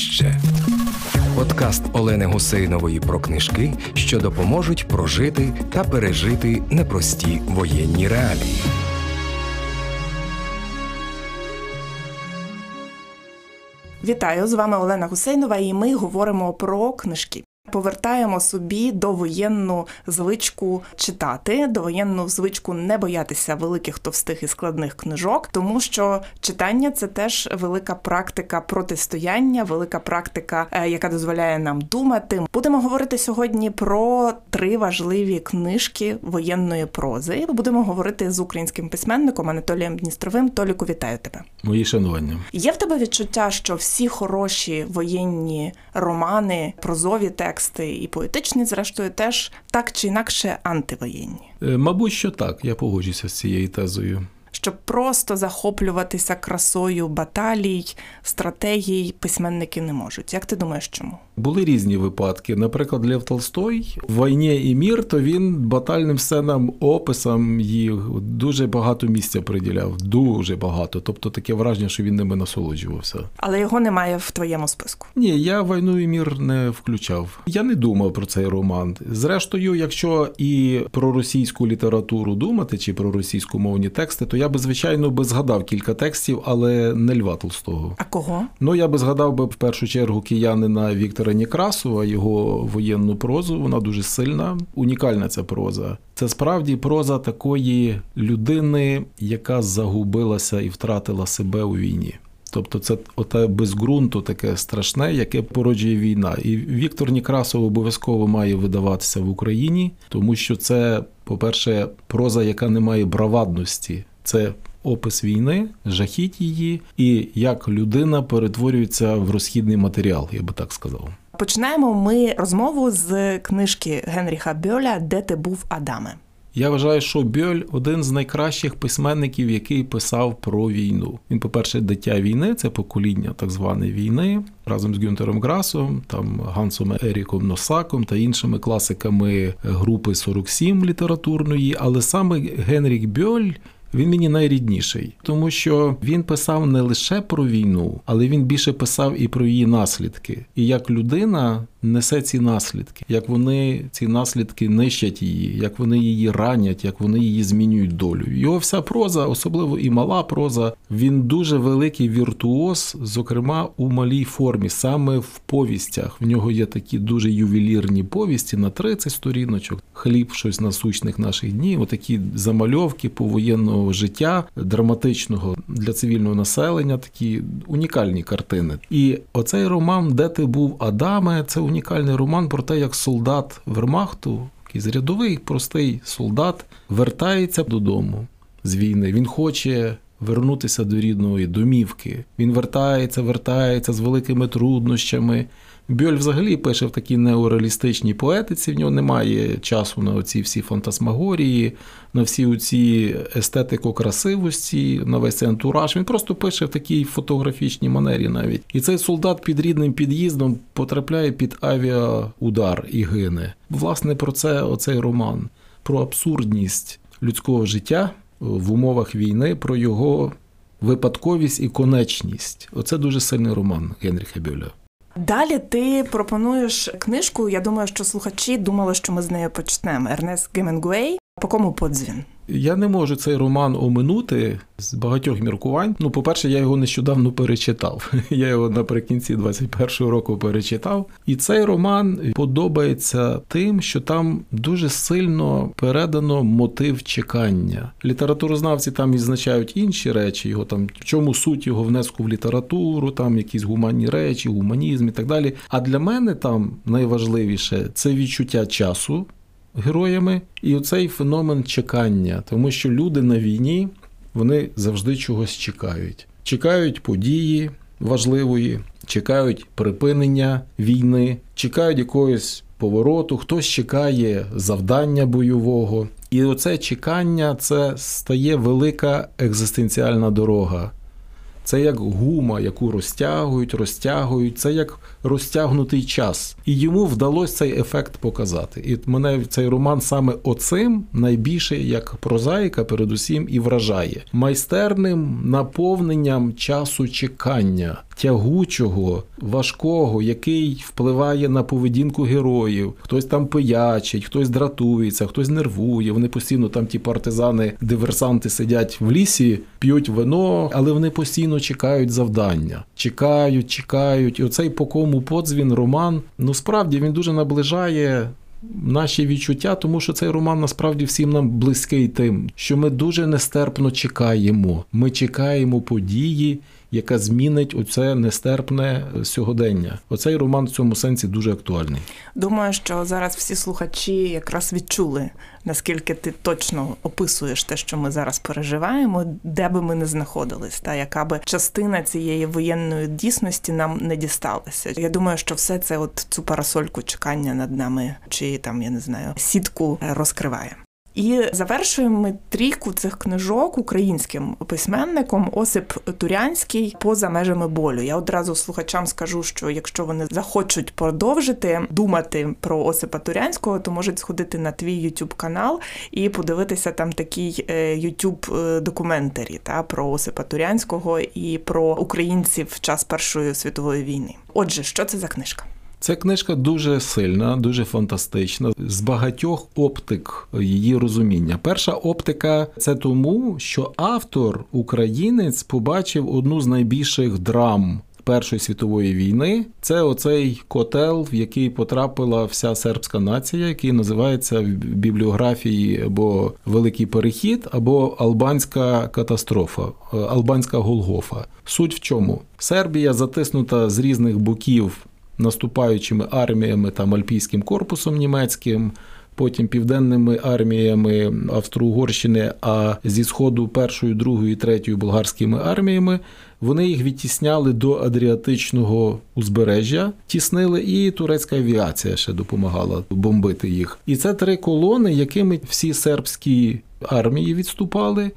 краще. Подкаст Олени Гусейнової про книжки, що допоможуть прожити та пережити непрості воєнні реалії. Вітаю з вами Олена Гусейнова, і ми говоримо про книжки. Повертаємо собі довоєнну звичку читати, довоєнну звичку не боятися великих товстих і складних книжок, тому що читання це теж велика практика протистояння, велика практика, е, яка дозволяє нам думати. Будемо говорити сьогодні про три важливі книжки воєнної прози. Будемо говорити з українським письменником Анатолієм Дністровим. Толіку, вітаю тебе. Мої шанування. Є в тебе відчуття, що всі хороші воєнні романи, прозові тексти, тексти і поетичні, зрештою, теж так чи інакше антивоєнні. Е, мабуть, що так, я погоджуся з цією тезою щоб просто захоплюватися красою баталій, стратегій письменники не можуть. Як ти думаєш, чому? Були різні випадки. Наприклад, Лев Толстой в «Війні і мір, то він батальним сценам, описам їх дуже багато місця приділяв. Дуже багато. Тобто таке враження, що він ними насолоджувався. Але його немає в твоєму списку. Ні, я війну і мір не включав. Я не думав про цей роман. Зрештою, якщо і про російську літературу думати, чи про російськомовні тексти, то я би, звичайно, би згадав кілька текстів, але не Льва Толстого. А кого? Ну, я би згадав би в першу чергу киянина Віктора Некрасова, його воєнну прозу. Вона дуже сильна, унікальна ця проза. Це справді проза такої людини, яка загубилася і втратила себе у війні. Тобто це оте безґрунту таке страшне, яке породжує війна. І Віктор Некрасов обов'язково має видаватися в Україні, тому що це, по-перше, проза, яка не має бравадності. Це опис війни, жахіть її, і як людина перетворюється в розхідний матеріал, я би так сказав. Починаємо ми розмову з книжки Генріха Бьоля Де ти був Адаме. Я вважаю, що Бьоль один з найкращих письменників, який писав про війну. Він, по-перше, дитя війни, це покоління так званої війни, разом з Гюнтером Грасом, там Гансом Еріком Носаком та іншими класиками групи 47 літературної. Але саме Генрік Бьоль він мені найрідніший, тому що він писав не лише про війну, але він більше писав і про її наслідки. І як людина несе ці наслідки, як вони ці наслідки нищать її, як вони її ранять, як вони її змінюють долю. Його вся проза, особливо і мала проза, він дуже великий віртуоз, зокрема у малій формі, саме в повістях. В нього є такі дуже ювелірні повісті на 30 сторіночок, хліб, щось насущних наших днів, отакі замальовки повоєнного життя, драматичного для цивільного населення, такі унікальні картини. І оцей роман, де ти був Адаме, це унікальний роман про те, як солдат Вермахту, який рядовий, простий солдат, вертається додому з війни. Він хоче. Вернутися до рідної домівки. Він вертається, вертається з великими труднощами. Бьоль взагалі пише в такій неореалістичній поетиці. В нього немає часу на оці всі фантасмагорії, на всі оці естетико красивості, на весь цей антураж. Він просто пише в такій фотографічній манері навіть. І цей солдат під рідним під'їздом потрапляє під авіаудар і гине. Власне, про це оцей роман, про абсурдність людського життя в умовах війни, про його випадковість і конечність. Оце дуже сильний роман Генріха Бьоля. Далі ти пропонуєш книжку. Я думаю, що слухачі думали, що ми з нею почнемо. Ернест Геменгуей по кому подзвін? Я не можу цей роман оминути з багатьох міркувань. Ну, по-перше, я його нещодавно перечитав. Я його наприкінці 21-го року перечитав. І цей роман подобається тим, що там дуже сильно передано мотив чекання. Літературознавці там відзначають інші речі, його там в чому суть його внеску в літературу, там якісь гуманні речі, гуманізм і так далі. А для мене там найважливіше це відчуття часу героями, і оцей феномен чекання, тому що люди на війні вони завжди чогось чекають. Чекають події важливої, чекають припинення війни, чекають якогось повороту, хтось чекає завдання бойового. І оце чекання це стає велика екзистенціальна дорога. Це як гума, яку розтягують, розтягують, це як розтягнутий час, і йому вдалося цей ефект показати. І мене цей роман саме оцим найбільше як прозаїка, передусім і вражає майстерним наповненням часу чекання. Тягучого, важкого, який впливає на поведінку героїв. Хтось там пиячить, хтось дратується, хтось нервує. Вони постійно там ті партизани, диверсанти сидять в лісі, п'ють вино, але вони постійно чекають завдання. Чекають, чекають. І оцей по кому подзвін роман. Ну справді він дуже наближає. Наші відчуття, тому що цей роман насправді всім нам близький тим, що ми дуже нестерпно чекаємо. Ми чекаємо події, яка змінить оце нестерпне сьогодення. Оцей роман в цьому сенсі дуже актуальний. Думаю, що зараз всі слухачі якраз відчули, наскільки ти точно описуєш те, що ми зараз переживаємо, де би ми не знаходились, та яка би частина цієї воєнної дійсності нам не дісталася. Я думаю, що все це, от цю парасольку чекання над нами, чи там я не знаю, сітку розкриває. І завершуємо ми трійку цих книжок українським письменником Осип Турянський поза межами болю. Я одразу слухачам скажу, що якщо вони захочуть продовжити думати про Осипа Турянського, то можуть сходити на твій youtube канал і подивитися там такий youtube документарі та про Осипа Турянського і про українців в час Першої світової війни. Отже, що це за книжка? Ця книжка дуже сильна, дуже фантастична, з багатьох оптик її розуміння. Перша оптика це тому, що автор, українець, побачив одну з найбільших драм. Першої світової війни це оцей котел, в який потрапила вся сербська нація, який називається в бібліографії або Великий Перехід, або Албанська катастрофа, Албанська Голгофа. Суть в чому? Сербія затиснута з різних боків наступаючими арміями там Альпійським корпусом німецьким, потім південними арміями Австро-Угорщини, а зі сходу першою, другою третьою болгарськими арміями. Вони їх відтісняли до Адріатичного узбережжя, тіснили, і турецька авіація ще допомагала бомбити їх. І це три колони, якими всі сербські армії відступали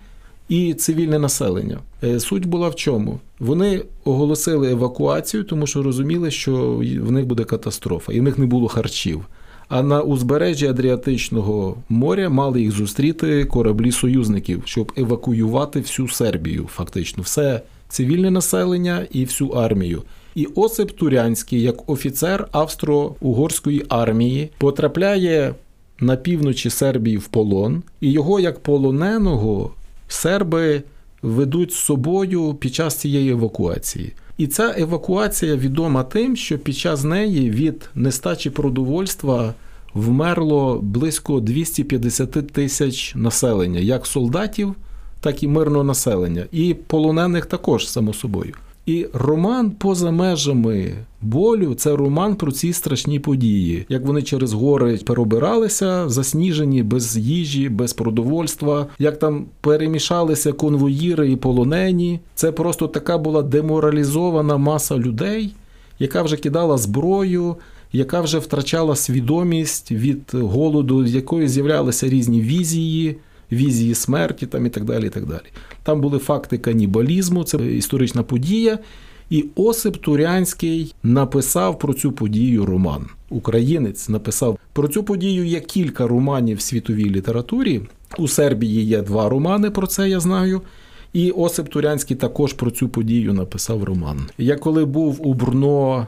і цивільне населення. Суть була в чому? Вони оголосили евакуацію, тому що розуміли, що в них буде катастрофа, і в них не було харчів. А на узбережжі Адріатичного моря мали їх зустріти кораблі союзників, щоб евакуювати всю Сербію, фактично, все цивільне населення і всю армію. І Осип Турянський, як офіцер австро-угорської армії, потрапляє на півночі Сербії в полон, і його як полоненого серби ведуть з собою під час цієї евакуації. І ця евакуація відома тим, що під час неї від нестачі продовольства вмерло близько 250 тисяч населення, як солдатів, так і мирного населення, і полонених також, само собою. І роман поза межами болю це роман про ці страшні події, як вони через гори перебиралися, засніжені без їжі, без продовольства, як там перемішалися конвоїри і полонені. Це просто така була деморалізована маса людей, яка вже кидала зброю. Яка вже втрачала свідомість від голоду, з якої з'являлися різні візії, візії смерті там і так далі. і так далі. Там були факти канібалізму, це історична подія. І Осип Турянський написав про цю подію роман. Українець написав про цю подію. Є кілька романів в світовій літературі. У Сербії є два романи, про це я знаю. І Осип Турянський також про цю подію написав роман. Я коли був у Брно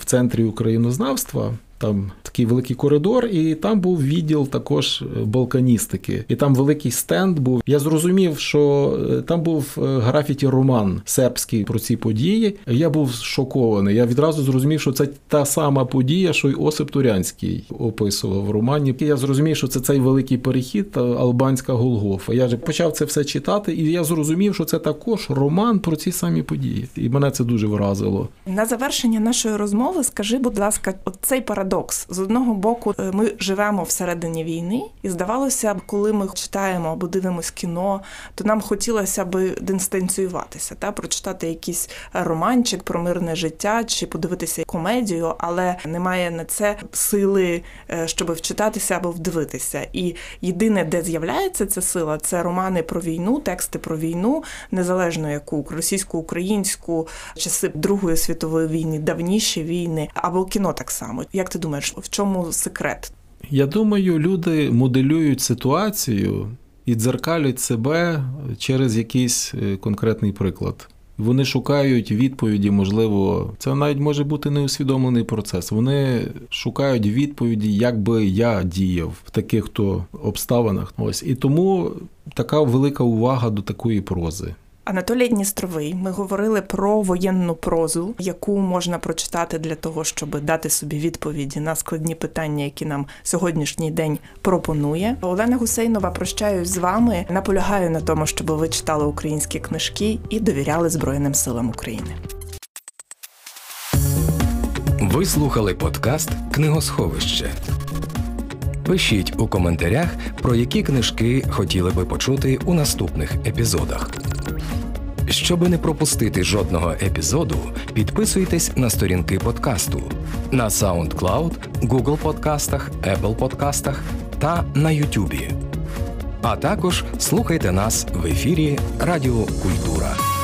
в центрі українознавства, там такий великий коридор, і там був відділ також балканістики. І там великий стенд був. Я зрозумів, що там був графіті роман сербський про ці події. Я був шокований. Я відразу зрозумів, що це та сама подія, що й Осип Турянський описував в романі. Я зрозумів, що це цей великий перехід, Албанська Голгофа. Я же почав це все читати, і я зрозумів, що це також роман про ці самі події. І мене це дуже вразило. На завершення нашої розмови скажи, будь ласка, от цей парадокс парадокс. З одного боку, е, ми живемо всередині війни, і здавалося б, коли ми читаємо або дивимося кіно, то нам хотілося б дистанціюватися, та прочитати якийсь романчик про мирне життя чи подивитися комедію, але немає на це сили, е, щоб вчитатися або вдивитися. І єдине, де з'являється ця сила, це романи про війну, тексти про війну, незалежно яку російську, українську, часи Другої світової війни, давніші війни, або кіно так само. Як ти думаєш, в чому секрет? Я думаю, люди моделюють ситуацію і дзеркалять себе через якийсь е, конкретний приклад. Вони шукають відповіді, можливо, це навіть може бути неусвідомлений процес. Вони шукають відповіді, як би я діяв в таких то обставинах. Ось і тому така велика увага до такої прози. Анатолій Дністровий, ми говорили про воєнну прозу, яку можна прочитати для того, щоб дати собі відповіді на складні питання, які нам сьогоднішній день пропонує. Олена Гусейнова прощаюсь з вами. Наполягаю на тому, щоб ви читали українські книжки і довіряли Збройним силам України. Ви слухали подкаст Книгосховище. Пишіть у коментарях, про які книжки хотіли би почути у наступних епізодах. Щоби не пропустити жодного епізоду, підписуйтесь на сторінки подкасту на SoundCloud, Google подкастах, Apple подкастах та на YouTube. А також слухайте нас в ефірі Радіо Культура.